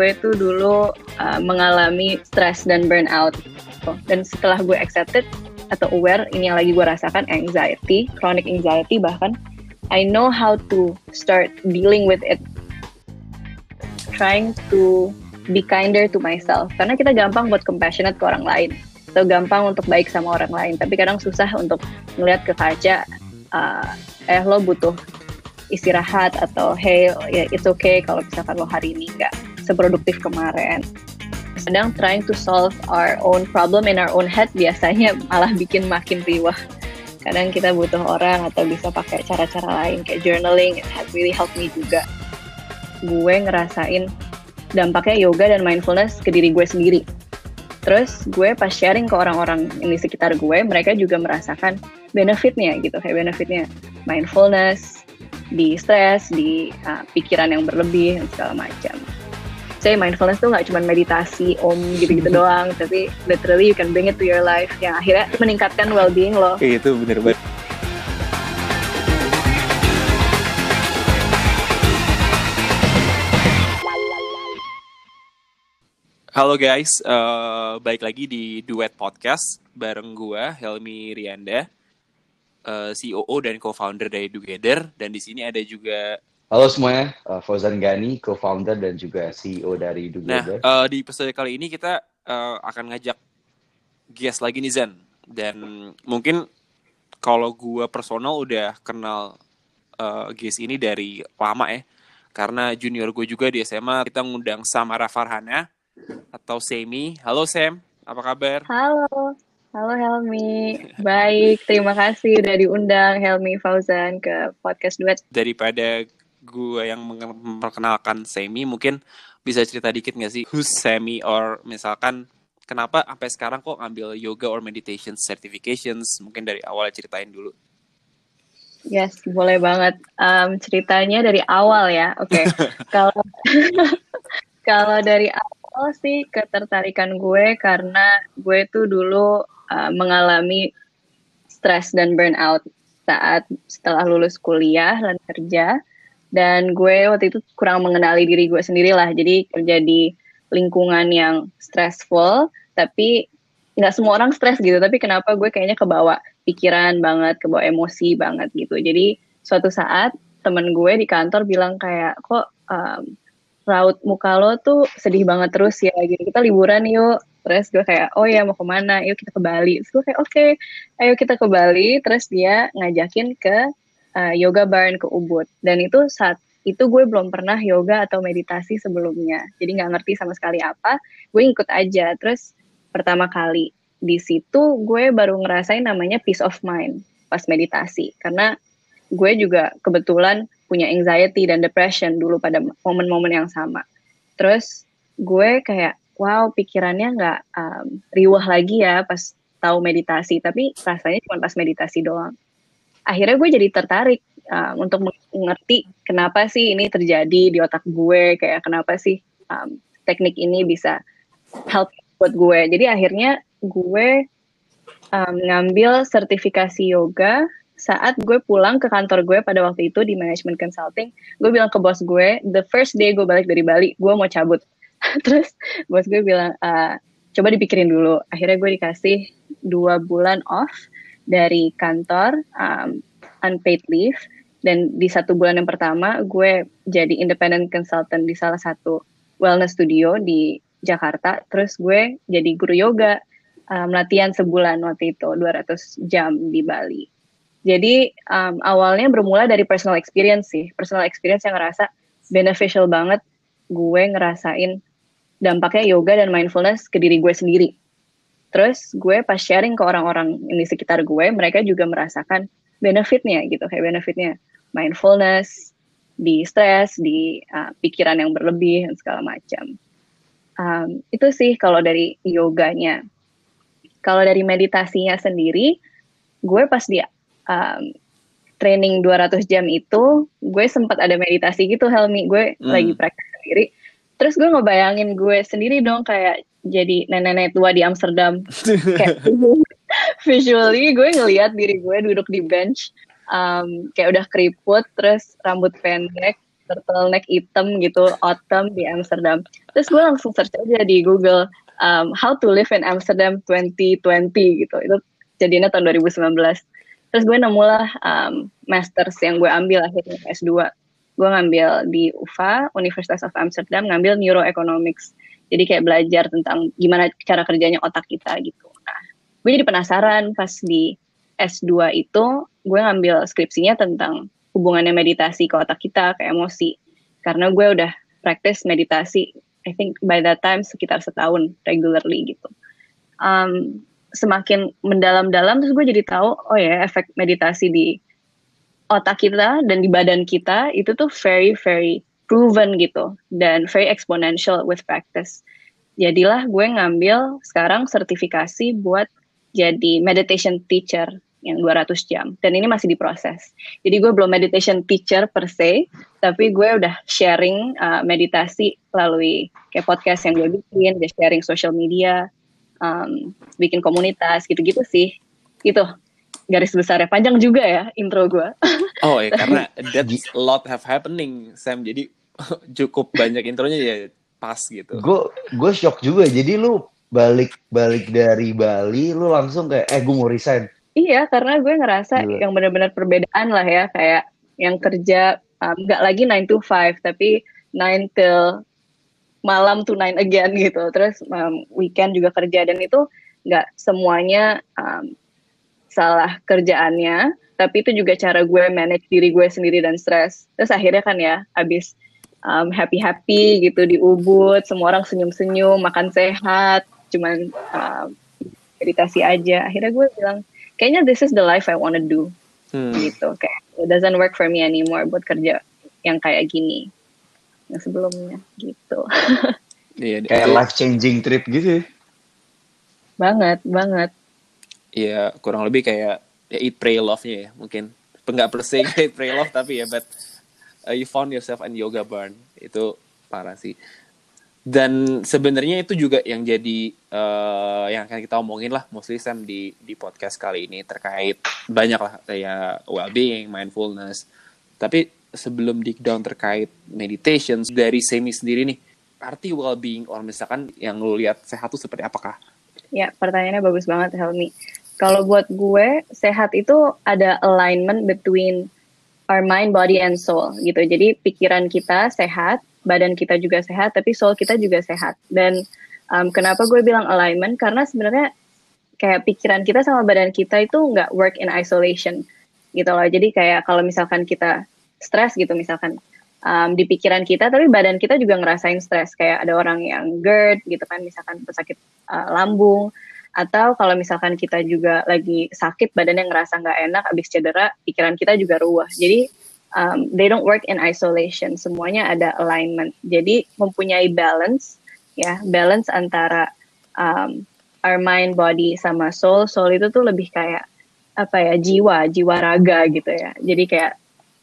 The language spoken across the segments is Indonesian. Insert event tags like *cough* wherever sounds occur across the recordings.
gue tuh dulu uh, mengalami stress dan burnout. Dan setelah gue accepted atau aware, ini yang lagi gue rasakan anxiety, chronic anxiety bahkan, I know how to start dealing with it. Trying to be kinder to myself. Karena kita gampang buat compassionate ke orang lain. Atau gampang untuk baik sama orang lain. Tapi kadang susah untuk ngeliat ke kaca, uh, eh lo butuh istirahat atau hey ya it's okay kalau misalkan lo hari ini nggak seproduktif kemarin. Sedang trying to solve our own problem in our own head biasanya malah bikin makin riwah. Kadang kita butuh orang atau bisa pakai cara-cara lain kayak journaling it has really helped me juga. Gue ngerasain dampaknya yoga dan mindfulness ke diri gue sendiri. Terus gue pas sharing ke orang-orang di sekitar gue mereka juga merasakan benefitnya gitu kayak benefitnya mindfulness di stres, di uh, pikiran yang berlebih dan segala macam. Saya mindfulness tuh nggak cuma meditasi, om gitu-gitu doang, tapi literally you can bring it to your life yang akhirnya meningkatkan well-being lo. Itu bener banget. Halo guys, uh, balik lagi di Duet Podcast bareng gua Helmi Rianda uh, eh, COO dan co-founder dari Together dan di sini ada juga Halo semuanya, uh, Fauzan Gani, co-founder dan juga CEO dari Together. Nah, uh, di episode kali ini kita uh, akan ngajak guest lagi nih Zen dan mungkin kalau gue personal udah kenal uh, guest ini dari lama ya karena junior gue juga di SMA kita ngundang Samara Farhana atau Semi. Halo Sam, apa kabar? Halo, Halo Helmi, baik. Terima kasih udah diundang Helmi Fauzan ke podcast Duet. Daripada gue yang memperkenalkan Semi, mungkin bisa cerita dikit gak sih who's Semi or misalkan kenapa sampai sekarang kok ngambil yoga or meditation certifications? Mungkin dari awal ceritain dulu. Yes, boleh banget. Um, ceritanya dari awal ya. Oke, okay. *laughs* kalau *laughs* kalau dari awal sih ketertarikan gue karena gue tuh dulu uh, mengalami stres dan burnout saat setelah lulus kuliah dan kerja dan gue waktu itu kurang mengenali diri gue sendiri lah jadi kerja di lingkungan yang stressful tapi nggak semua orang stres gitu. Tapi kenapa gue kayaknya kebawa pikiran banget kebawa emosi banget gitu. Jadi suatu saat temen gue di kantor bilang kayak kok um, raut muka lo tuh sedih banget terus ya gitu. Kita liburan yuk. Terus gue kayak oh ya mau ke mana? Yuk kita ke Bali. Terus gue kayak oke okay, ayo kita ke Bali. Terus dia ngajakin ke uh, yoga barn ke Ubud. Dan itu saat itu gue belum pernah yoga atau meditasi sebelumnya. Jadi nggak ngerti sama sekali apa. Gue ikut aja. Terus pertama kali di situ gue baru ngerasain namanya peace of mind pas meditasi. Karena gue juga kebetulan punya anxiety dan depression dulu pada momen-momen yang sama. Terus gue kayak wow pikirannya nggak um, riwah lagi ya pas tahu meditasi. Tapi rasanya cuma pas meditasi doang akhirnya gue jadi tertarik um, untuk mengerti kenapa sih ini terjadi di otak gue kayak kenapa sih um, teknik ini bisa help buat gue. Jadi akhirnya gue um, ngambil sertifikasi yoga saat gue pulang ke kantor gue pada waktu itu di management consulting. Gue bilang ke bos gue the first day gue balik dari Bali gue mau cabut. *laughs* Terus bos gue bilang uh, coba dipikirin dulu. Akhirnya gue dikasih dua bulan off dari kantor um, unpaid leave dan di satu bulan yang pertama gue jadi independent consultant di salah satu wellness studio di Jakarta. Terus gue jadi guru yoga um, latihan sebulan waktu itu 200 jam di Bali. Jadi um, awalnya bermula dari personal experience sih. Personal experience yang ngerasa beneficial banget. Gue ngerasain dampaknya yoga dan mindfulness ke diri gue sendiri. Terus gue pas sharing ke orang-orang di sekitar gue, mereka juga merasakan benefitnya gitu, kayak benefitnya mindfulness, di stres, di uh, pikiran yang berlebih dan segala macam. Um, itu sih kalau dari yoganya. Kalau dari meditasinya sendiri, gue pas di um, training 200 jam itu, gue sempat ada meditasi gitu Helmi, gue hmm. lagi praktek sendiri terus gue ngebayangin gue sendiri dong kayak jadi nenek-nenek tua di Amsterdam. Kayak *laughs* visually gue ngelihat diri gue duduk di bench um, kayak udah keriput terus rambut pendek turtleneck hitam gitu autumn di Amsterdam. Terus gue langsung search aja di Google um, how to live in Amsterdam 2020 gitu. Itu jadinya tahun 2019 terus gue nemulah um, masters yang gue ambil akhirnya S2 gue ngambil di UVA Universitas of Amsterdam ngambil neuroeconomics jadi kayak belajar tentang gimana cara kerjanya otak kita gitu. Nah gue jadi penasaran pas di S2 itu gue ngambil skripsinya tentang hubungannya meditasi ke otak kita ke emosi. Karena gue udah practice meditasi I think by that time sekitar setahun regularly gitu. Um, semakin mendalam-dalam terus gue jadi tahu oh ya efek meditasi di otak kita dan di badan kita itu tuh very very proven gitu dan very exponential with practice. Jadilah gue ngambil sekarang sertifikasi buat jadi meditation teacher yang 200 jam dan ini masih diproses. Jadi gue belum meditation teacher per se, tapi gue udah sharing uh, meditasi melalui kayak podcast yang gue bikin, gue sharing social media, um, bikin komunitas gitu-gitu sih itu garis besarnya panjang juga ya intro gue oh ya *laughs* karena that's a lot have happening Sam jadi *laughs* cukup banyak intronya ya pas gitu. Gue gue shock juga. Jadi lu balik balik dari Bali lu langsung kayak eh gue mau resign. Iya karena gue ngerasa Gila. yang benar-benar perbedaan lah ya. Kayak yang kerja nggak um, lagi 9 to 5 tapi 9 till malam to nine again gitu. Terus um, weekend juga kerja. Dan itu nggak semuanya um, salah kerjaannya. Tapi itu juga cara gue manage diri gue sendiri dan stres terus akhirnya kan ya abis um, happy happy gitu di Ubud semua orang senyum senyum makan sehat cuman um, meditasi aja akhirnya gue bilang kayaknya this is the life I wanna do hmm. gitu kayak it doesn't work for me anymore buat kerja yang kayak gini yang sebelumnya gitu. *laughs* Iya, kayak life changing trip gitu. Ya? Banget, banget. Iya, kurang lebih kayak ya eat pray love-nya ya, mungkin. Enggak per se *laughs* eat pray love tapi ya but uh, you found yourself in yoga barn. Itu parah sih. Dan sebenarnya itu juga yang jadi uh, yang akan kita omongin lah mostly Sam di di podcast kali ini terkait banyak lah kayak well being, mindfulness. Tapi sebelum dig down terkait meditation dari semi sendiri nih arti well being orang misalkan yang lu lihat sehat itu seperti apakah? Ya pertanyaannya bagus banget Helmi. Kalau buat gue sehat itu ada alignment between our mind, body, and soul gitu. Jadi pikiran kita sehat, badan kita juga sehat, tapi soul kita juga sehat. Dan um, kenapa gue bilang alignment? Karena sebenarnya kayak pikiran kita sama badan kita itu nggak work in isolation gitu loh. Jadi kayak kalau misalkan kita stres gitu misalkan um, di pikiran kita tapi badan kita juga ngerasain stres kayak ada orang yang GERD gitu kan misalkan sakit uh, lambung atau kalau misalkan kita juga lagi sakit badannya ngerasa nggak enak abis cedera pikiran kita juga ruah jadi um, they don't work in isolation. Semuanya ada alignment. Jadi mempunyai balance ya balance antara um, our mind body sama soul. Soul itu tuh lebih kayak apa ya jiwa jiwa raga gitu ya. Jadi kayak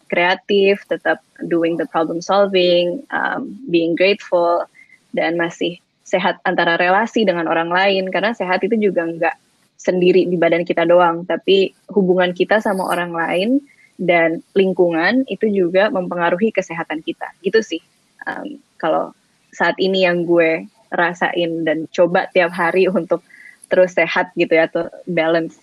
kreatif, tetap doing the problem solving, um, being grateful, dan masih sehat antara relasi dengan orang lain. Karena sehat itu juga nggak sendiri di badan kita doang, tapi hubungan kita sama orang lain dan lingkungan itu juga mempengaruhi kesehatan kita. Gitu sih. Um, kalau saat ini yang gue rasain dan coba tiap hari untuk terus sehat gitu ya, atau balance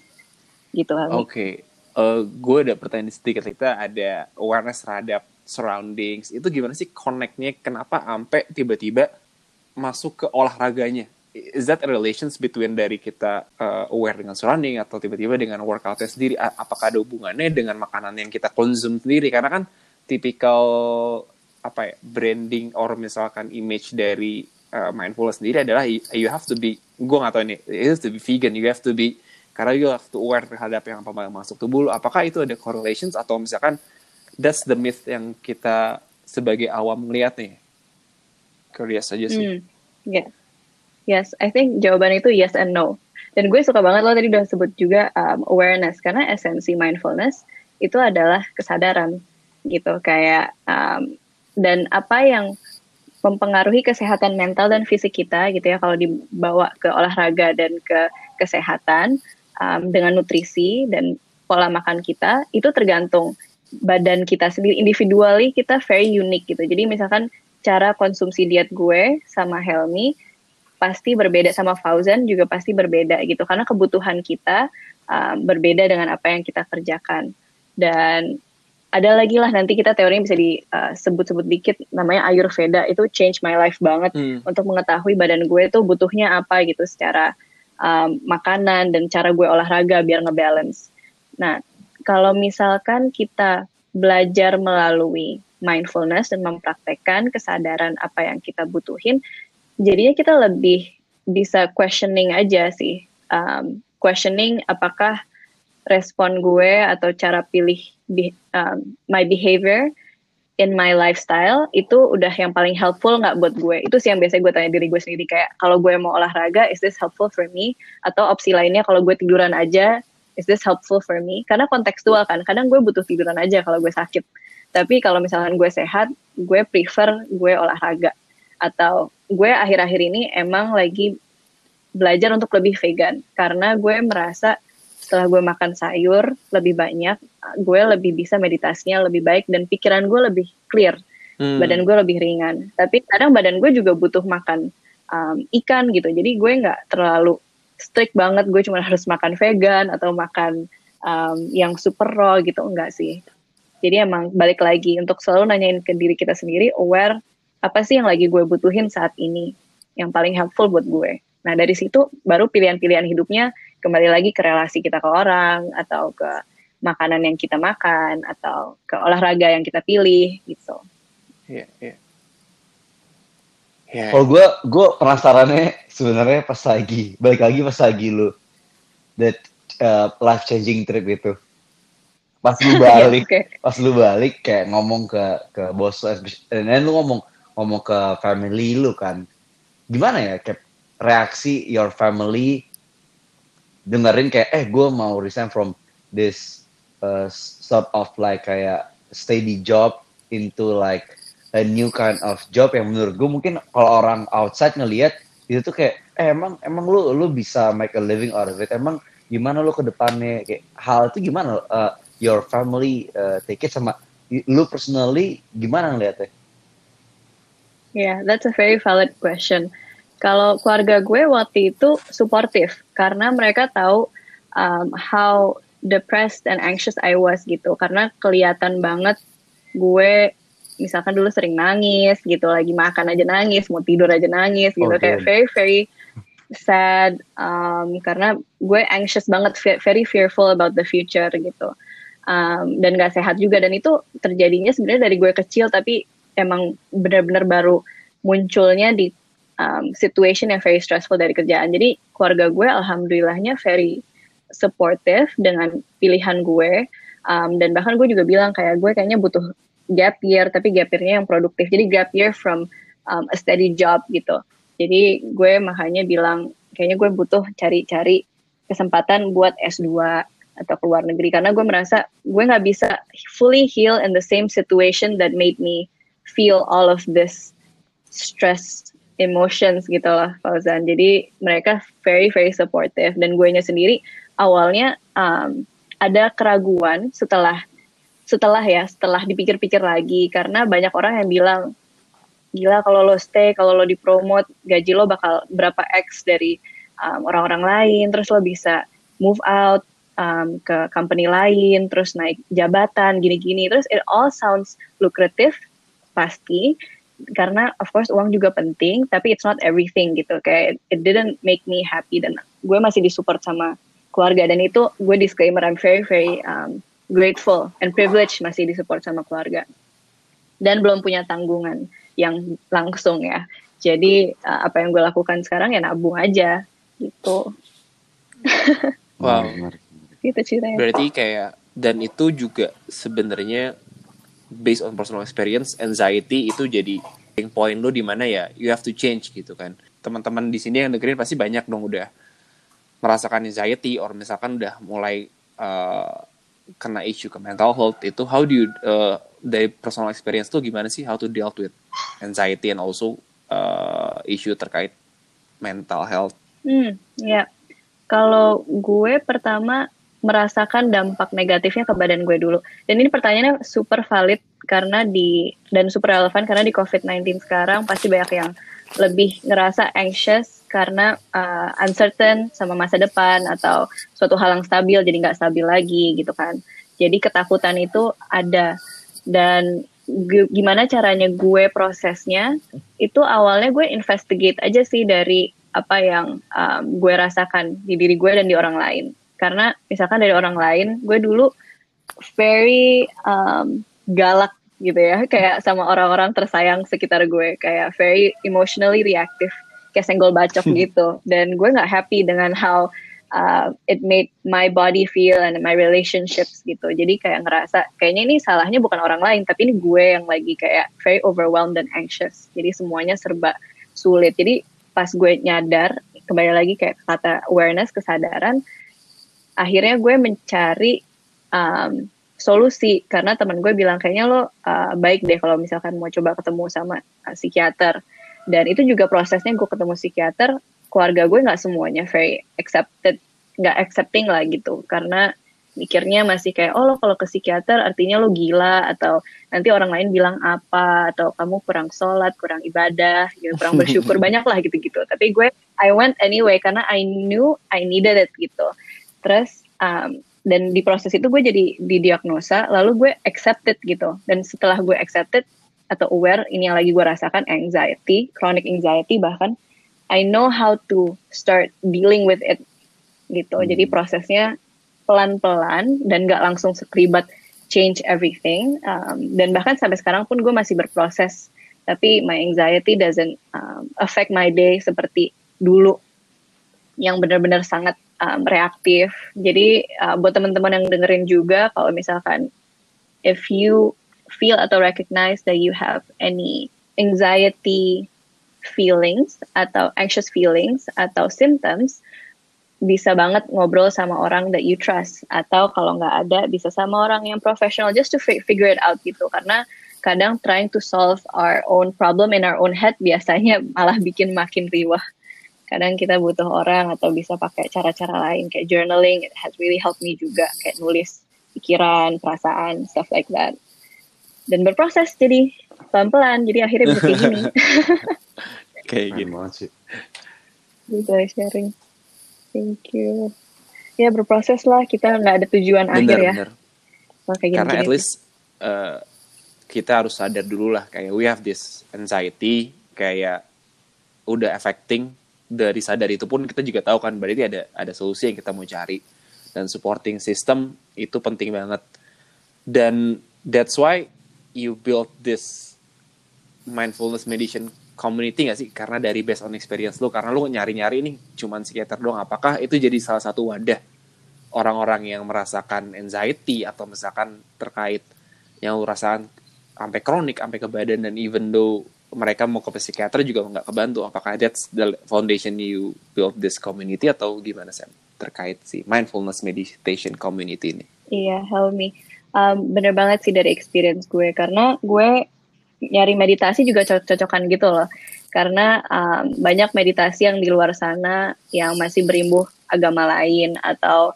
gitu. Oke. Okay uh, gue ada pertanyaan sedikit kita ada awareness terhadap surroundings itu gimana sih connectnya kenapa ampe tiba-tiba masuk ke olahraganya. Is that a relations between dari kita uh, aware dengan surrounding atau tiba-tiba dengan workoutnya sendiri? Apakah ada hubungannya dengan makanan yang kita konsum sendiri? Karena kan tipikal apa ya branding or misalkan image dari uh, mindfulness sendiri adalah you have to be gue gak tau ini it has to be vegan you have to be karena you have to aware terhadap yang apa yang masuk tubuh apakah itu ada correlations atau misalkan that's the myth yang kita sebagai awam melihat nih curious aja sih. Mm, yeah. yes I think jawaban itu yes and no. Dan gue suka banget lo tadi udah sebut juga um, awareness. Karena esensi mindfulness itu adalah kesadaran gitu. Kayak um, dan apa yang mempengaruhi kesehatan mental dan fisik kita gitu ya. Kalau dibawa ke olahraga dan ke kesehatan um, dengan nutrisi dan pola makan kita itu tergantung badan kita sendiri. Individually kita very unique gitu. Jadi misalkan cara konsumsi diet gue sama Helmi pasti berbeda sama Fauzan juga pasti berbeda gitu karena kebutuhan kita uh, berbeda dengan apa yang kita kerjakan dan ada lagi lah nanti kita teorinya bisa disebut-sebut uh, dikit namanya Ayurveda itu change my life banget hmm. untuk mengetahui badan gue tuh butuhnya apa gitu secara um, makanan dan cara gue olahraga biar ngebalance. Nah kalau misalkan kita belajar melalui mindfulness dan mempraktekkan kesadaran apa yang kita butuhin, jadinya kita lebih bisa questioning aja sih, um, questioning apakah respon gue atau cara pilih be, um, my behavior in my lifestyle itu udah yang paling helpful nggak buat gue. Itu sih yang biasa gue tanya diri gue sendiri kayak kalau gue mau olahraga is this helpful for me? Atau opsi lainnya kalau gue tiduran aja is this helpful for me? Karena kontekstual kan kadang gue butuh tiduran aja kalau gue sakit tapi kalau misalkan gue sehat gue prefer gue olahraga. Atau gue akhir-akhir ini emang lagi belajar untuk lebih vegan. Karena gue merasa setelah gue makan sayur lebih banyak gue lebih bisa meditasinya lebih baik dan pikiran gue lebih clear. Hmm. badan gue lebih ringan. Tapi kadang badan gue juga butuh makan um, ikan gitu. Jadi gue nggak terlalu strict banget. Gue cuma harus makan vegan atau makan um, yang super raw gitu. Enggak sih jadi emang balik lagi untuk selalu nanyain ke diri kita sendiri, aware apa sih yang lagi gue butuhin saat ini, yang paling helpful buat gue. Nah dari situ baru pilihan-pilihan hidupnya kembali lagi ke relasi kita ke orang atau ke makanan yang kita makan atau ke olahraga yang kita pilih gitu. Iya, yeah, iya. Yeah. Yeah. Kalau gue, gue penasarannya sebenarnya pas lagi, balik lagi pas lagi lu that uh, life changing trip itu pas lu balik *laughs* okay. pas lu balik kayak ngomong ke ke bos dan lu ngomong ngomong ke family lu kan. Gimana ya kayak reaksi your family dengerin kayak eh gue mau resign from this uh, sort of like kayak steady job into like a new kind of job. Yang menurut gue mungkin kalau orang outside ngelihat itu tuh kayak eh emang emang lu lu bisa make a living out of it. Emang gimana lu ke depannya? Kayak hal itu gimana? Uh, your family uh, take it sama lu personally gimana ngeliatnya? Yeah, that's a very valid question. Kalau keluarga gue waktu itu supportive karena mereka tahu um, how depressed and anxious I was gitu karena kelihatan banget gue misalkan dulu sering nangis gitu lagi makan aja nangis mau tidur aja nangis gitu oh, kayak very very sad um, karena gue anxious banget very fearful about the future gitu um, dan gak sehat juga. Dan itu terjadinya sebenarnya dari gue kecil tapi emang benar-benar baru munculnya di um, situation yang very stressful dari kerjaan. Jadi keluarga gue alhamdulillahnya very supportive dengan pilihan gue. Um, dan bahkan gue juga bilang kayak gue kayaknya butuh gap year tapi gap year-nya yang produktif. Jadi gap year from um, a steady job gitu. Jadi gue makanya bilang kayaknya gue butuh cari-cari kesempatan buat S2 atau ke luar negeri. Karena gue merasa gue nggak bisa fully heal in the same situation that made me feel all of this stress emotions gitu lah Fauzan. Jadi mereka very very supportive. Dan gue nya sendiri awalnya um, ada keraguan setelah setelah ya setelah dipikir-pikir lagi. Karena banyak orang yang bilang gila kalau lo stay kalau lo dipromot gaji lo bakal berapa x dari um, orang-orang um, lain. Terus lo bisa move out um, ke company lain, terus naik jabatan, gini-gini. Terus it all sounds lucrative, pasti. Karena of course uang juga penting, tapi it's not everything gitu. Kayak it didn't make me happy dan gue masih disupport sama keluarga dan itu gue disclaimer I'm very very um, grateful and privileged masih disupport sama keluarga dan belum punya tanggungan yang langsung ya. Jadi uh, apa yang gue lakukan sekarang ya nabung aja gitu. *laughs* wow gitu ceritanya berarti kayak dan itu juga sebenarnya based on personal experience anxiety itu jadi point lo di mana ya you have to change gitu kan teman-teman di sini yang dengerin pasti banyak dong udah merasakan anxiety or misalkan udah mulai uh, kena isu ke mental health itu how do you uh, dari personal experience tuh gimana sih how to deal with anxiety and also uh, issue terkait mental health? Hmm, ya. Kalau gue pertama merasakan dampak negatifnya ke badan gue dulu. Dan ini pertanyaannya super valid karena di dan super relevan karena di COVID-19 sekarang pasti banyak yang lebih ngerasa anxious karena uh, uncertain sama masa depan atau suatu hal yang stabil jadi nggak stabil lagi gitu kan. Jadi ketakutan itu ada dan gimana caranya gue prosesnya itu awalnya gue investigate aja sih dari apa yang um, gue rasakan di diri gue dan di orang lain karena misalkan dari orang lain gue dulu very um, galak gitu ya. *laughs* Kayak sama orang-orang tersayang sekitar gue. Kayak very emotionally reactive. Kayak senggol bacok hmm. gitu. Dan gue nggak happy dengan how uh, it made my body feel and my relationships gitu. Jadi kayak ngerasa kayaknya ini salahnya bukan orang lain tapi ini gue yang lagi kayak very overwhelmed dan anxious. Jadi semuanya serba sulit. Jadi pas gue nyadar kembali lagi kayak kata awareness kesadaran akhirnya gue mencari um, solusi. Karena teman gue bilang kayaknya lo uh, baik deh kalau misalkan mau coba ketemu sama uh, psikiater. Dan itu juga prosesnya gue ketemu psikiater keluarga gue nggak semuanya very accepted nggak accepting lah gitu. Karena mikirnya masih kayak oh lo kalau ke psikiater artinya lo gila atau nanti orang lain bilang apa atau kamu kurang sholat kurang ibadah gitu kurang bersyukur *laughs* banyak lah gitu gitu tapi gue I went anyway karena I knew I needed it gitu terus um, dan di proses itu gue jadi didiagnosa lalu gue accepted gitu dan setelah gue accepted atau aware ini yang lagi gue rasakan anxiety, chronic anxiety bahkan I know how to start dealing with it gitu. Hmm. Jadi prosesnya pelan-pelan dan gak langsung sekribat change everything. Um, dan bahkan sampai sekarang pun gue masih berproses. Tapi my anxiety doesn't um, affect my day seperti dulu yang benar-benar sangat um, reaktif. Jadi uh, buat teman-teman yang dengerin juga kalau misalkan if you feel atau recognize that you have any anxiety feelings atau anxious feelings atau symptoms bisa banget ngobrol sama orang that you trust. Atau kalau nggak ada bisa sama orang yang profesional just to figure it out gitu. Karena kadang trying to solve our own problem in our own head biasanya malah bikin makin riwah kadang kita butuh orang atau bisa pakai cara-cara lain kayak journaling it has really helped me juga kayak nulis pikiran perasaan stuff like that. Dan berproses jadi pelan-pelan jadi akhirnya bisa kayak gini. *laughs* Kayak gini. banget sih. Gitu sharing. Thank you. Ya berproses lah kita nggak ada tujuan bener, akhir ya. bener. kayak gini, karena at least uh, kita harus sadar dulu lah kayak we have this anxiety kayak udah affecting dari sadar itu pun kita juga tahu kan berarti ada ada solusi yang kita mau cari dan supporting system itu penting banget dan that's why you build this mindfulness meditation community gak sih? Karena dari based on experience lo, karena lo nyari-nyari nih cuman psikiater doang. Apakah itu jadi salah satu wadah orang-orang yang merasakan anxiety atau misalkan terkait yang lo rasakan sampai kronik, sampai ke badan dan even though mereka mau ke psikiater juga nggak kebantu. Apakah that's the foundation you build this community atau gimana sih terkait si mindfulness meditation community ini? Iya, help me. Um, bener banget sih dari experience gue. Karena gue nyari meditasi juga cocok-cocokan gitu loh. Karena um, banyak meditasi yang di luar sana yang masih berimbuh agama lain atau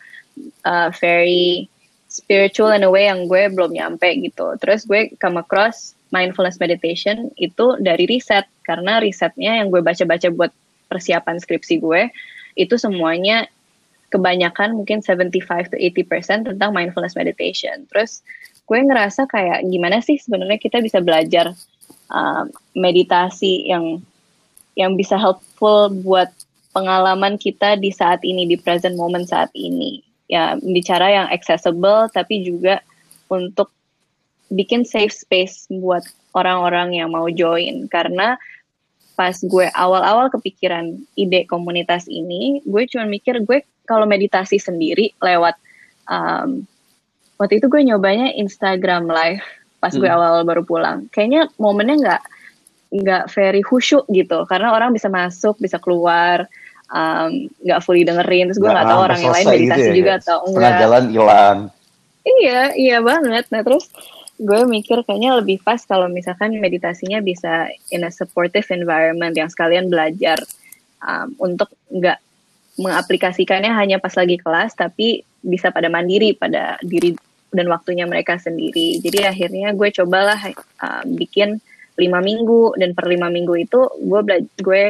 uh, very spiritual in a way yang gue belum nyampe gitu. Terus gue come across mindfulness meditation itu dari riset karena risetnya yang gue baca-baca buat persiapan skripsi gue itu semuanya kebanyakan mungkin 75 to 80% tentang mindfulness meditation. Terus gue ngerasa kayak gimana sih sebenarnya kita bisa belajar um, meditasi yang yang bisa helpful buat pengalaman kita di saat ini di present moment saat ini. Ya, bicara yang accessible tapi juga untuk bikin safe space buat orang-orang yang mau join karena pas gue awal-awal kepikiran ide komunitas ini, gue cuma mikir gue kalau meditasi sendiri lewat um, waktu itu gue nyobanya Instagram live pas hmm. gue awal baru pulang. Kayaknya momennya nggak nggak very khusyuk gitu karena orang bisa masuk bisa keluar nggak um, fully dengerin terus gue nggak tahu orang yang lain meditasi gitu ya, juga atau enggak. Jalan hilang. Iya iya banget. Nah terus gue mikir kayaknya lebih pas kalau misalkan meditasinya bisa in a supportive environment yang sekalian belajar um, untuk nggak mengaplikasikannya hanya pas lagi kelas tapi bisa pada mandiri pada diri dan waktunya mereka sendiri. Jadi akhirnya gue cobalah uh, bikin lima minggu dan per lima minggu itu gue gue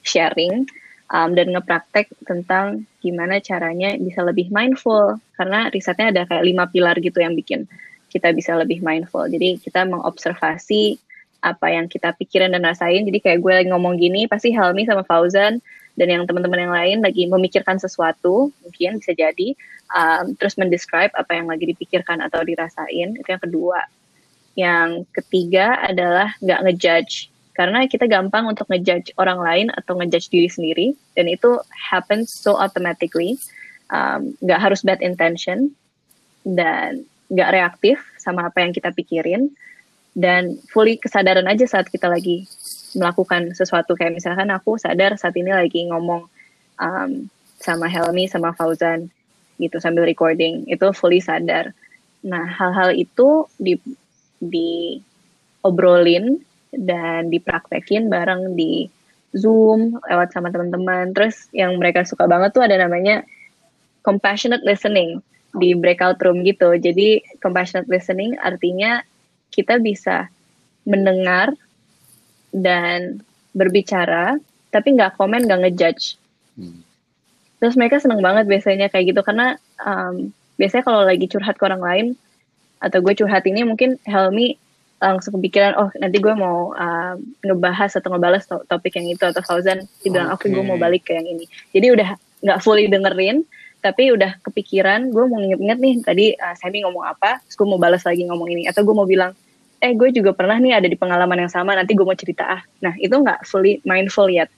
sharing um, dan ngepraktek tentang gimana caranya bisa lebih mindful karena risetnya ada kayak lima pilar gitu yang bikin kita bisa lebih mindful. Jadi kita mengobservasi apa yang kita pikirin dan rasain. Jadi kayak gue lagi ngomong gini, pasti Helmi sama Fauzan dan yang teman-teman yang lain lagi memikirkan sesuatu, mungkin bisa jadi, um, terus mendescribe apa yang lagi dipikirkan atau dirasain. Itu yang kedua. Yang ketiga adalah nggak ngejudge. Karena kita gampang untuk ngejudge orang lain atau ngejudge diri sendiri, dan itu happens so automatically. Um, harus bad intention, dan nggak reaktif sama apa yang kita pikirin dan fully kesadaran aja saat kita lagi melakukan sesuatu. Kayak misalkan aku sadar saat ini lagi ngomong um, sama Helmi sama Fauzan gitu sambil recording. Itu fully sadar. Nah hal-hal itu di di obrolin dan dipraktekin bareng di Zoom lewat sama teman-teman. Terus yang mereka suka banget tuh ada namanya compassionate listening di breakout room gitu. Jadi compassionate listening artinya kita bisa mendengar dan berbicara, tapi nggak komen, nggak ngejudge. Hmm. Terus mereka seneng banget biasanya kayak gitu karena um, biasanya kalau lagi curhat ke orang lain atau gue curhat ini mungkin Helmi langsung kepikiran oh nanti gue mau uh, ngebahas atau ngebalas to topik yang itu atau Fauzan bilang oke okay. gue mau balik ke yang ini jadi udah nggak fully dengerin tapi udah kepikiran gue mau inget-inget nih tadi uh, Sammy ngomong apa terus gue mau balas lagi ngomong ini. Atau gue mau bilang eh gue juga pernah nih ada di pengalaman yang sama nanti gue mau cerita ah. Nah itu nggak fully mindful yet.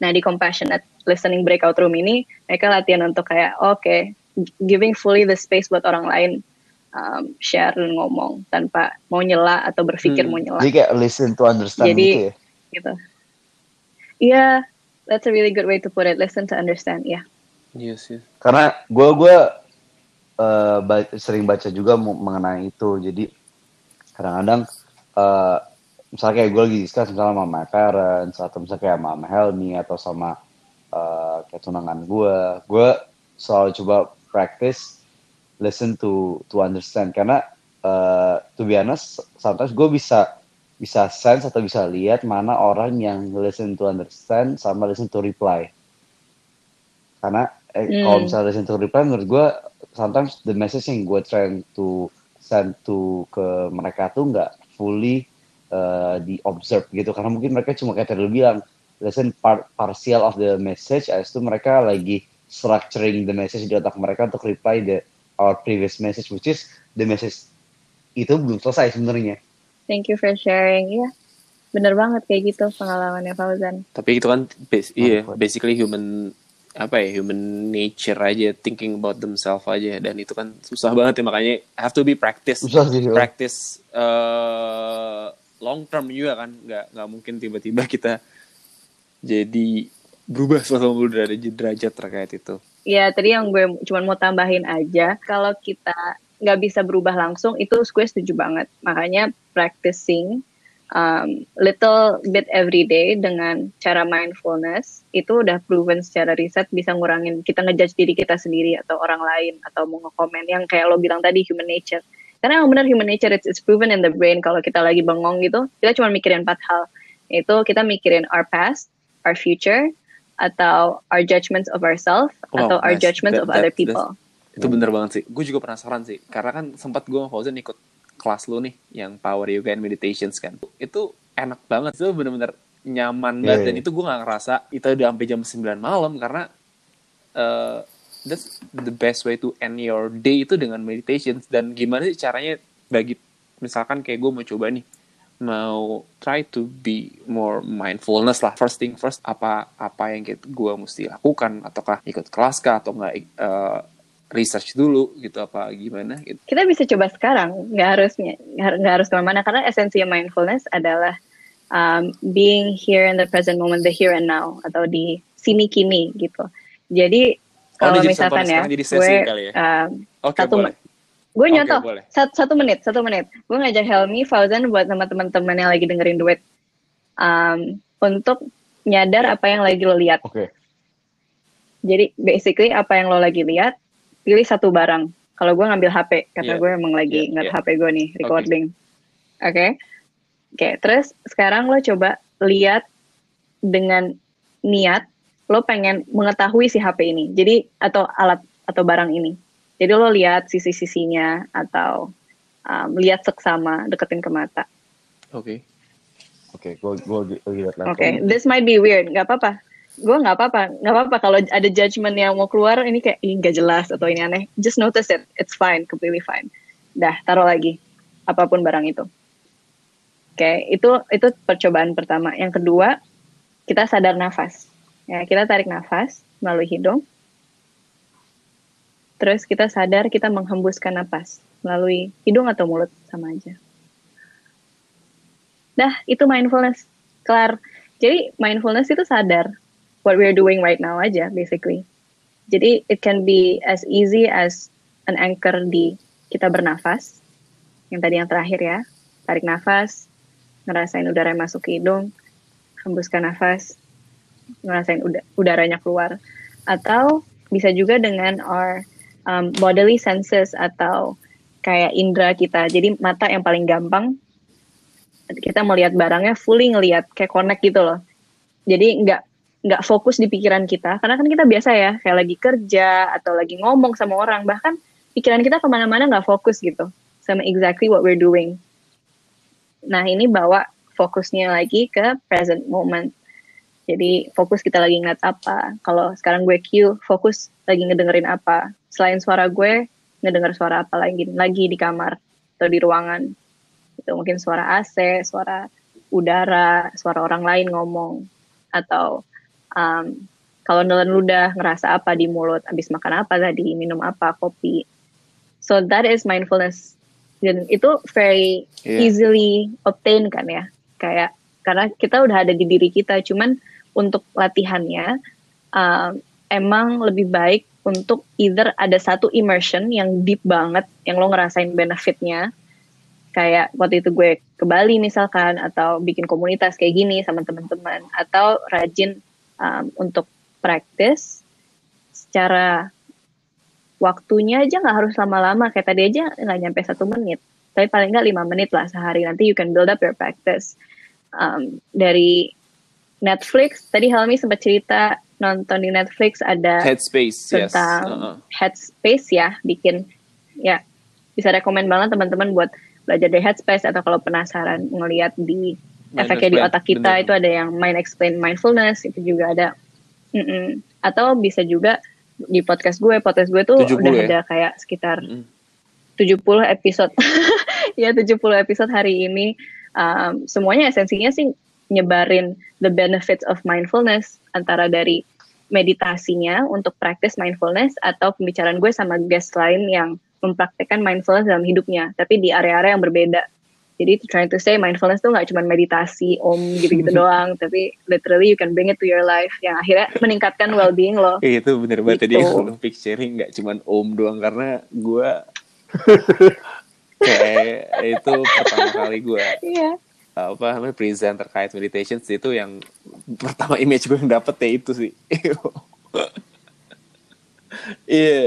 Nah di compassionate listening breakout room ini mereka latihan untuk kayak oke okay, giving fully the space buat orang lain um, share dan ngomong tanpa mau nyela atau berpikir hmm. mau nyela. Jadi kayak listen to understand jadi gitu ya? gitu. Iya yeah, that's a really good way to put it listen to understand ya yeah. Iya sih. Karena gue gue uh, sering baca juga mengenai itu. Jadi kadang-kadang uh, misalnya kayak gue lagi discuss sama my parents atau misalnya kayak sama Helmi atau sama uh, kayak tunangan gue, gue selalu coba practice listen to to understand karena uh, to be honest sometimes gue bisa bisa sense atau bisa lihat mana orang yang listen to understand sama listen to reply karena eh, hmm. kalau misalnya listen to reply menurut gue sometimes the message yang gue trying to send to ke mereka tuh nggak fully uh, di observe gitu karena mungkin mereka cuma kayak tadi bilang listen part partial of the message as itu mereka lagi structuring the message di otak mereka untuk reply the our previous message which is the message itu belum selesai sebenarnya. Thank you for sharing ya. Bener banget kayak gitu pengalamannya Fauzan. Tapi itu kan bas iya basically human apa ya human nature aja thinking about themselves aja. Dan itu kan susah banget ya makanya have to be practice susah sih, practice uh, long term juga kan. Nggak nggak mungkin tiba-tiba kita jadi berubah 180 derajat derajat terkait itu. Ya tadi yang gue cuma mau tambahin aja kalau kita nggak bisa berubah langsung itu gue setuju banget. Makanya practicing um, little bit every day dengan cara mindfulness itu udah proven secara riset bisa ngurangin kita ngejudge diri kita sendiri atau orang lain atau mau nge-comment yang kayak lo bilang tadi human nature. Karena yang benar human nature it's, it's proven in the brain kalau kita lagi bengong gitu kita cuma mikirin empat hal. Itu kita mikirin our past our future atau our judgments of ourselves wow, atau our judgments that, of that, other people. itu bener banget sih. Gue juga penasaran sih. Karena kan sempat gue sama Fauzan ikut kelas lu nih yang power yoga and meditations kan. Itu enak banget. Itu bener-bener nyaman banget. Yeah, dan itu gue gak ngerasa itu udah sampai jam 9 malam karena uh, that's the best way to end your day itu dengan meditations. Dan gimana sih caranya bagi misalkan kayak gue mau coba nih mau try to be more mindfulness lah. First thing first apa apa yang gue mesti lakukan? Ataukah ikut kelas kah? Atau nggak uh, research dulu gitu apa gimana gitu. Kita bisa coba sekarang, nggak harus nggak harus ke mana-mana karena esensi mindfulness adalah um, being here in the present moment, the here and now atau di sini kini gitu. Jadi oh, kalau misalkan ya, gue ya? Um, okay, satu gue nyontoh okay, satu, satu menit satu menit gue ngajak Helmi Fauzan buat sama teman-teman yang lagi dengerin duet um, untuk nyadar apa yang lagi lo lihat. Okay. Jadi basically apa yang lo lagi lihat pilih satu barang. Kalau gue ngambil HP, karena yeah. gue emang lagi yeah, yeah. HP gue nih recording. Oke, okay. oke. Okay. Terus sekarang lo coba lihat dengan niat lo pengen mengetahui si HP ini. Jadi atau alat atau barang ini. Jadi lo lihat sisi-sisinya atau um, lihat seksama, deketin ke mata. Oke. Okay. Oke, okay, gue gue lihat Oke, okay. this might be weird, nggak apa-apa. Gue nggak apa-apa, nggak apa-apa kalau ada judgement yang mau keluar ini kayak ini nggak jelas atau ini aneh. Just notice it, it's fine, completely fine. Dah, taruh lagi apa pun barang itu. Oke, okay, itu itu percobaan pertama. Yang kedua, kita sadar nafas. Ya, kita tarik nafas melalui hidung. Terus kita sadar kita menghembuskan nafas melalui hidung atau mulut sama aja. Dah, itu mindfulness. Kelar. Jadi mindfulness itu sadar what we're doing right now aja basically. Jadi it can be as easy as an anchor di kita bernafas. Yang tadi yang terakhir ya. Tarik nafas, ngerasain udara yang masuk ke hidung, hembuskan nafas, ngerasain udaranya keluar. Atau bisa juga dengan our um, bodily senses atau kayak indera kita. Jadi mata yang paling gampang kita melihat barangnya fully ngelihat kayak connect gitu loh. Jadi nggak nggak fokus di pikiran kita karena kan kita biasa ya kayak lagi kerja atau lagi ngomong sama orang bahkan pikiran kita ke mana-mana nggak fokus gitu sama exactly what we're doing. Nah ini bawa fokusnya lagi ke present moment. Jadi fokus kita lagi ngeliat apa. Kalau sekarang gue cue, fokus lagi ngedengerin apa. Selain suara gue, ngedenger suara apa lagi lagi di kamar atau di ruangan itu mungkin suara AC suara udara suara orang lain ngomong atau um, kalau nelen ludah ngerasa apa di mulut habis makan apa tadi minum apa kopi. So that is mindfulness. Dan itu very yeah. easily obtain kan ya. Kayak karena kita udah ada di diri kita. Cuman untuk latihannya um, emang lebih baik untuk either ada satu immersion yang deep banget yang lo ngerasain benefitnya. Kayak waktu itu gue ke Bali misalkan atau bikin komunitas kayak gini sama teman-teman. Atau rajin um, untuk praktis secara waktunya aja nggak harus lama-lama kayak tadi aja nggak nyampe satu menit tapi paling nggak lima menit lah sehari nanti you can build up your practice um, dari Netflix tadi Helmi sempat cerita nonton di Netflix ada Headspace tentang yes. uh-huh. Headspace ya bikin ya bisa rekomend banget teman-teman buat belajar dari Headspace atau kalau penasaran ngelihat di efeknya di otak kita bener. itu ada yang Mind Explain Mindfulness itu juga ada Mm-mm. atau bisa juga di podcast gue podcast gue tuh udah ya? ada kayak sekitar mm. 70 episode *laughs* ya 70 episode hari ini um, semuanya esensinya sih nyebarin the benefits of mindfulness antara dari meditasinya untuk praktis mindfulness atau pembicaraan gue sama guest lain yang mempraktekkan mindfulness dalam hidupnya, tapi di area-area yang berbeda. Jadi trying to say mindfulness tuh nggak cuma meditasi, om gitu-gitu *laughs* doang, tapi literally you can bring it to your life yang akhirnya meningkatkan well-being lo. Iya itu bener banget gitu. tadi lo picturing nggak cuma om doang karena gue *laughs* kayak itu pertama kali gue yeah apa namanya present terkait meditation itu yang pertama image gue yang dapet ya itu sih *laughs* iya yeah.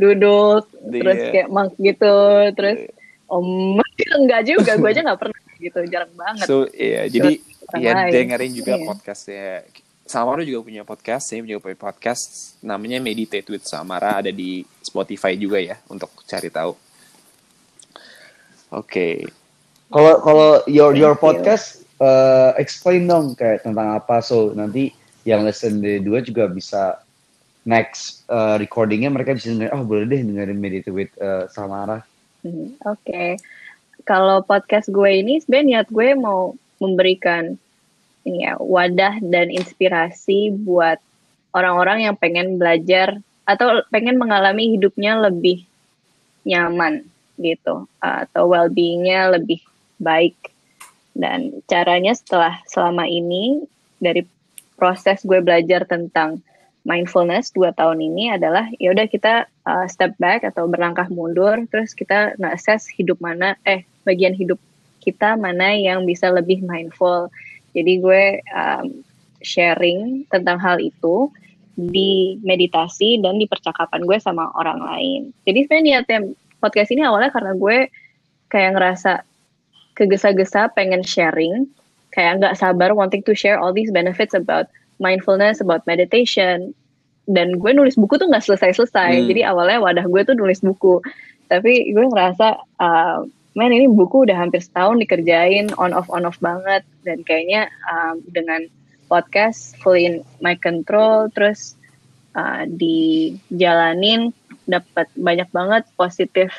duduk yeah. terus kayak mak gitu terus om *laughs* enggak juga gue aja nggak pernah gitu jarang banget so iya yeah, jadi ya dengerin juga yeah. podcastnya Samara juga punya podcast, saya juga punya podcast namanya Meditate with Samara ada di Spotify juga ya untuk cari tahu. Oke, okay. Kalau kalau your your podcast uh, explain dong kayak tentang apa so nanti yang lesson day dua juga bisa next uh, recordingnya mereka bisa dengerin oh boleh deh dengerin meditate with uh, Samara. Hmm, Oke, okay. kalau podcast gue ini sebenarnya niat gue mau memberikan ini ya wadah dan inspirasi buat orang-orang yang pengen belajar atau pengen mengalami hidupnya lebih nyaman gitu atau well-beingnya lebih baik. Dan caranya setelah selama ini dari proses gue belajar tentang mindfulness dua tahun ini adalah ya udah kita uh, step back atau berlangkah mundur terus kita nge-assess hidup mana eh bagian hidup kita mana yang bisa lebih mindful. Jadi gue um, sharing tentang hal itu di meditasi dan di percakapan gue sama orang lain. Jadi sebenarnya niatnya podcast ini awalnya karena gue kayak ngerasa kegesa-gesa pengen sharing, kayak nggak sabar wanting to share all these benefits about mindfulness, about meditation. Dan gue nulis buku tuh nggak selesai-selesai. Hmm. Jadi awalnya wadah gue tuh nulis buku. Tapi gue ngerasa, uh, men ini buku udah hampir setahun dikerjain on off on off banget. Dan kayaknya um, dengan podcast fully in my control terus uh, dijalanin dapat banyak banget positif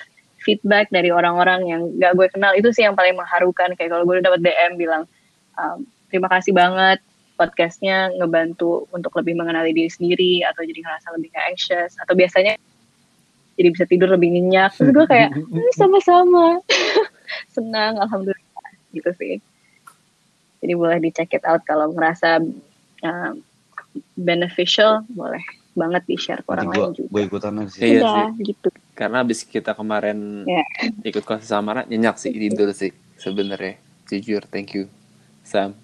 feedback dari orang-orang yang gak gue kenal itu sih yang paling mengharukan kayak kalau gue dapat DM bilang um, terima kasih banget podcastnya ngebantu untuk lebih mengenali diri sendiri atau jadi ngerasa lebih gak anxious atau biasanya jadi bisa tidur lebih nyenyak terus gue kayak *laughs* hmm, sama-sama *laughs* senang alhamdulillah gitu sih jadi boleh dicek it out kalau merasa uh, beneficial, boleh banget di share ke orang lain juga. Gue ikutan sih. Iya sih. gitu. Karena abis kita kemarin yeah. ikut kelas sama nyenyak sih tidur sih sebenarnya. Jujur, thank you, Sam.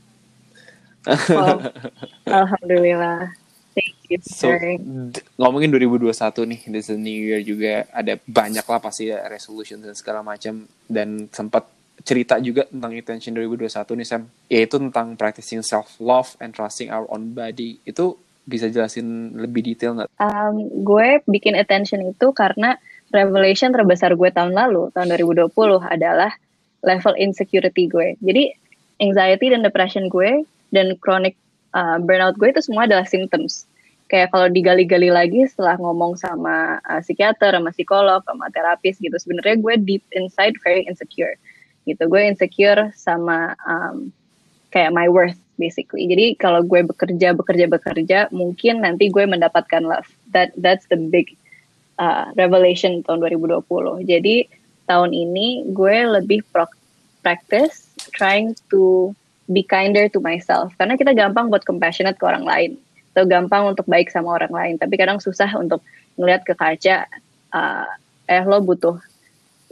Wow. *laughs* Alhamdulillah. Thank you. So, ngomongin 2021 nih, this new year juga ada banyak lah pasti ya resolution dan segala macam dan sempat cerita juga tentang intention 2021 nih Sam, yaitu tentang practicing self love and trusting our own body. Itu bisa jelasin lebih detail nggak? Um, gue bikin attention itu karena revelation terbesar gue tahun lalu, tahun 2020 adalah level insecurity gue. Jadi anxiety dan depression gue dan chronic uh, burnout gue itu semua adalah symptoms. Kayak kalau digali-gali lagi setelah ngomong sama uh, psikiater, sama psikolog, sama terapis gitu, sebenarnya gue deep inside very insecure gitu. Gue insecure sama um, kayak my worth basically. Jadi kalau gue bekerja bekerja bekerja mungkin nanti gue mendapatkan love. That that's the big uh, revelation tahun 2020 jadi tahun ini gue lebih pro practice trying to be kinder to myself. Karena kita gampang buat compassionate ke orang lain. Atau gampang untuk baik sama orang lain. Tapi kadang susah untuk ngelihat ke kaca uh, eh lo butuh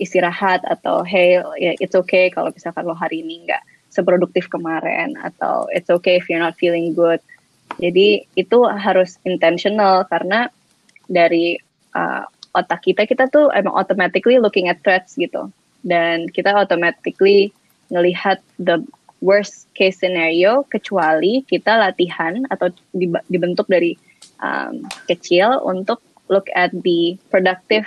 istirahat atau hey ya it's okay kalau misalkan lo hari ini nggak seproduktif kemarin. Atau it's okay if you're not feeling good. Jadi itu harus intentional. Karena dari uh, otak kita kita tuh emang automatically looking at threats gitu. Dan kita automatically ngelihat the worst case scenario kecuali kita latihan atau dibentuk dari um, kecil untuk look at the productive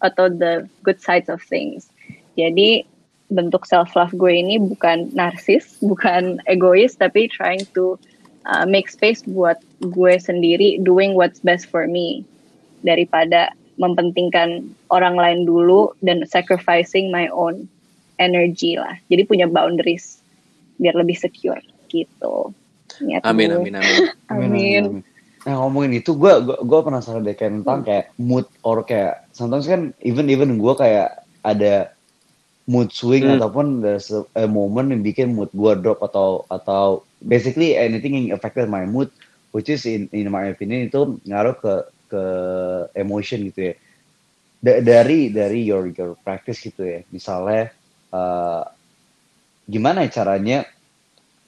atau the good sides of things. Jadi bentuk self love gue ini bukan narsis, *laughs* bukan egois, tapi trying to uh, make space buat gue sendiri doing what's best for me daripada mempentingkan orang lain dulu dan sacrificing my own energy lah. Jadi punya boundaries biar lebih secure gitu. amin, *laughs* amin, amin, amin. Amin. Nah ngomongin itu gue gue gue penasaran deh kayak tentang hmm. kayak mood or kayak sometimes kan even even gue kayak ada mood swing hmm. ataupun there's a, a moment yang bikin mood gue drop atau atau basically anything yang affected my mood which is in in my opinion itu ngaruh ke ke emotion gitu ya D dari dari your your practice gitu ya misalnya uh, gimana caranya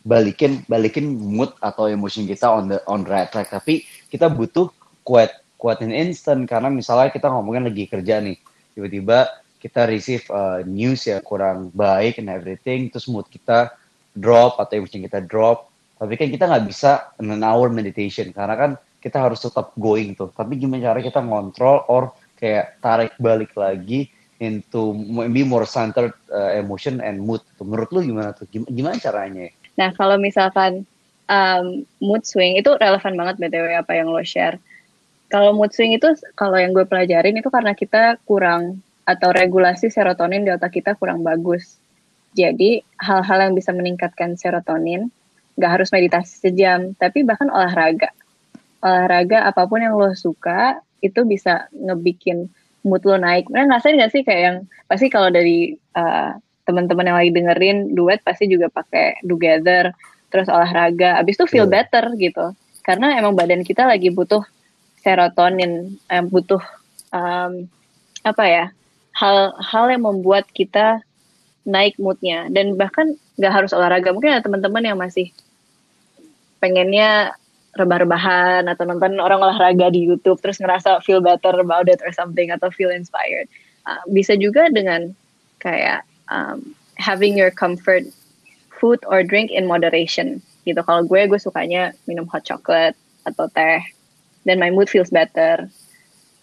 balikin balikin mood atau emosi kita on the on right track. Tapi kita butuh kuat kuatin instant. Karena misalnya kita ngomongin lagi kerja nih tiba-tiba kita receive uh, news ya kurang baik and everything terus mood kita drop atau emosi kita drop. Tapi kan kita nggak bisa an hour meditation karena kan kita harus tetap going tuh. Tapi gimana cara kita ngontrol or kayak tarik balik lagi into maybe more centered uh, emotion and mood menurut lu gimana tuh gimana caranya Nah, kalau misalkan um, mood swing itu relevan banget btw apa yang lo share. Kalau mood swing itu kalau yang gue pelajarin itu karena kita kurang atau regulasi serotonin di otak kita kurang bagus. Jadi hal-hal yang bisa meningkatkan serotonin nggak harus meditasi sejam, tapi bahkan olahraga. Olahraga apa pun yang lo suka itu bisa ngebikin mood lo naik. Mereka ngerasain nggak sih kayak yang pasti kalau dari uh, teman-teman yang lagi dengerin duet pasti juga pakai together terus olahraga abis itu feel yeah. better gitu karena emang badan kita lagi butuh serotonin eh, butuh um, apa ya hal-hal yang membuat kita naik moodnya dan bahkan nggak harus olahraga mungkin ada teman-teman yang masih pengennya rebah-rebahan atau nonton orang olahraga di YouTube terus ngerasa feel better about it or something atau feel inspired. Uh, bisa juga dengan kayak um, having your comfort food or drink in moderation gitu. Kalau gue gue sukanya minum hot chocolate atau teh dan my mood feels better.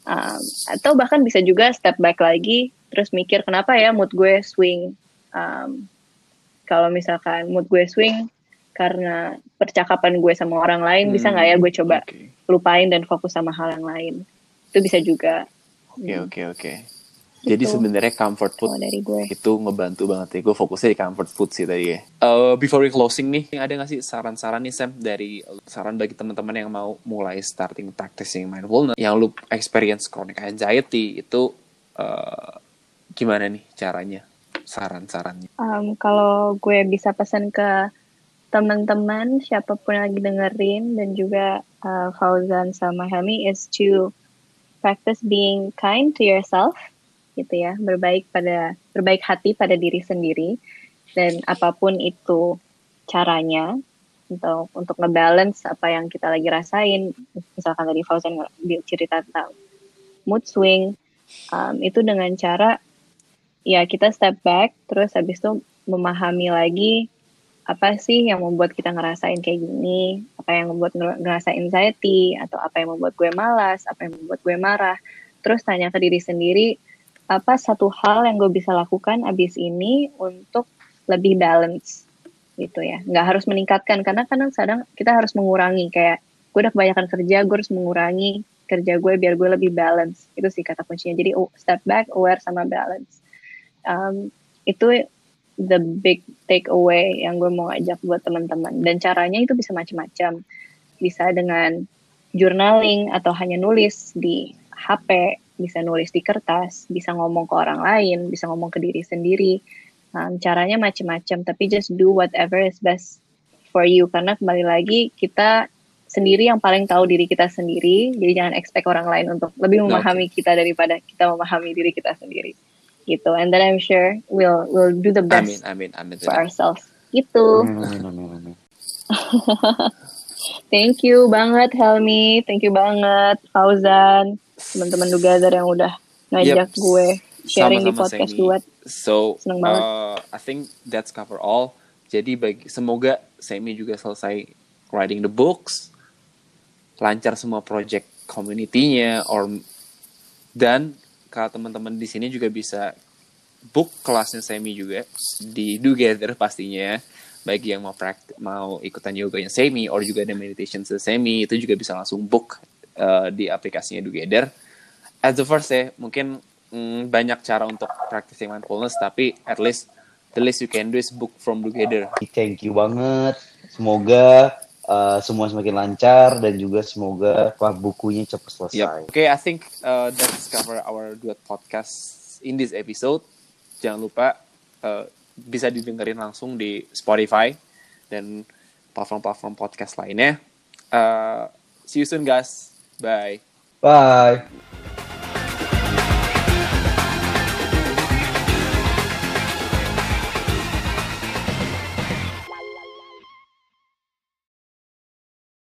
Um, atau bahkan bisa juga step back lagi terus mikir kenapa ya mood gue swing. Um, kalau misalkan mood gue swing karena percakapan gue sama orang lain hmm, bisa nggak ya gue coba okay. lupain dan fokus sama hal yang lain itu bisa juga oke okay, oke okay, oke okay. jadi gitu. sebenarnya comfort food dari gue. itu ngebantu banget ya gue fokusnya di comfort food sih tadi ya uh, before we closing nih ada nggak sih saran-saran nih Sam dari saran bagi teman-teman yang mau mulai starting practicing mindfulness yang lu experience chronic anxiety itu uh, gimana nih caranya saran-sarannya um, kalau gue bisa pesan ke teman-teman siapa pun lagi dengerin dan juga uh, Fauzan sama Helmi is to practice being kind to yourself gitu ya. Berbaik pada berbaik hati pada diri sendiri dan apa pun itu caranya untuk untuk ngebalance apa yang kita lagi rasain. Misalkan tadi Fauzan cerita tentang mood swing um, itu dengan cara ya kita step back terus habis itu memahami lagi apa sih yang membuat kita ngerasain kayak gini, apa yang membuat ngerasa anxiety, atau apa yang membuat gue malas, apa yang membuat gue marah. Terus tanya ke diri sendiri, apa satu hal yang gue bisa lakukan abis ini untuk lebih balance gitu ya. Nggak harus meningkatkan, karena kadang kadang kita harus mengurangi, kayak gue udah kebanyakan kerja, gue harus mengurangi kerja gue biar gue lebih balance. Itu sih kata kuncinya. Jadi step back, aware sama balance. Um, itu the big takeaway yang gue mau ajak buat teman-teman. Dan caranya itu bisa macam-macam. Bisa dengan journaling atau hanya nulis di HP bisa nulis di kertas bisa ngomong ke orang lain bisa ngomong ke diri sendiri. Um, caranya macam-macam tapi just do whatever is best for you. Karena kembali lagi kita sendiri yang paling tahu diri kita sendiri. Jadi jangan expect orang lain untuk lebih memahami okay. kita daripada kita memahami diri kita sendiri gitu. And then I'm sure we'll we'll do the best amin, amin, amin, for ourselves. Gitu. *laughs* Thank you banget Helmi. Thank you banget Fauzan. Teman-teman Dugazer yang udah ngajak yep. gue sharing Sama -sama di podcast duet so Seneng banget. Uh, I think that's cover all. Jadi bagi semoga Semi juga selesai writing the books lancar semua project community-nya or dan kalau teman-teman di sini juga bisa book kelasnya Semi juga di Together pastinya bagi yang mau praktik mau ikutan yoganya Semi or juga ada meditation Semi itu juga bisa langsung book uh, di aplikasinya Together. As the first ya mungkin mm, banyak cara untuk practicing mindfulness tapi at least the least you can do is book from Together. Thank you banget. Semoga uh, semua semakin lancar dan juga semoga bukunya cepat selesai. Yep. Oke, okay, I think uh, that's cover our duet podcast in this episode. Jangan lupa uh, bisa didengerin langsung di Spotify dan platform-platform podcast lainnya. Uh, see you soon guys. Bye. Bye.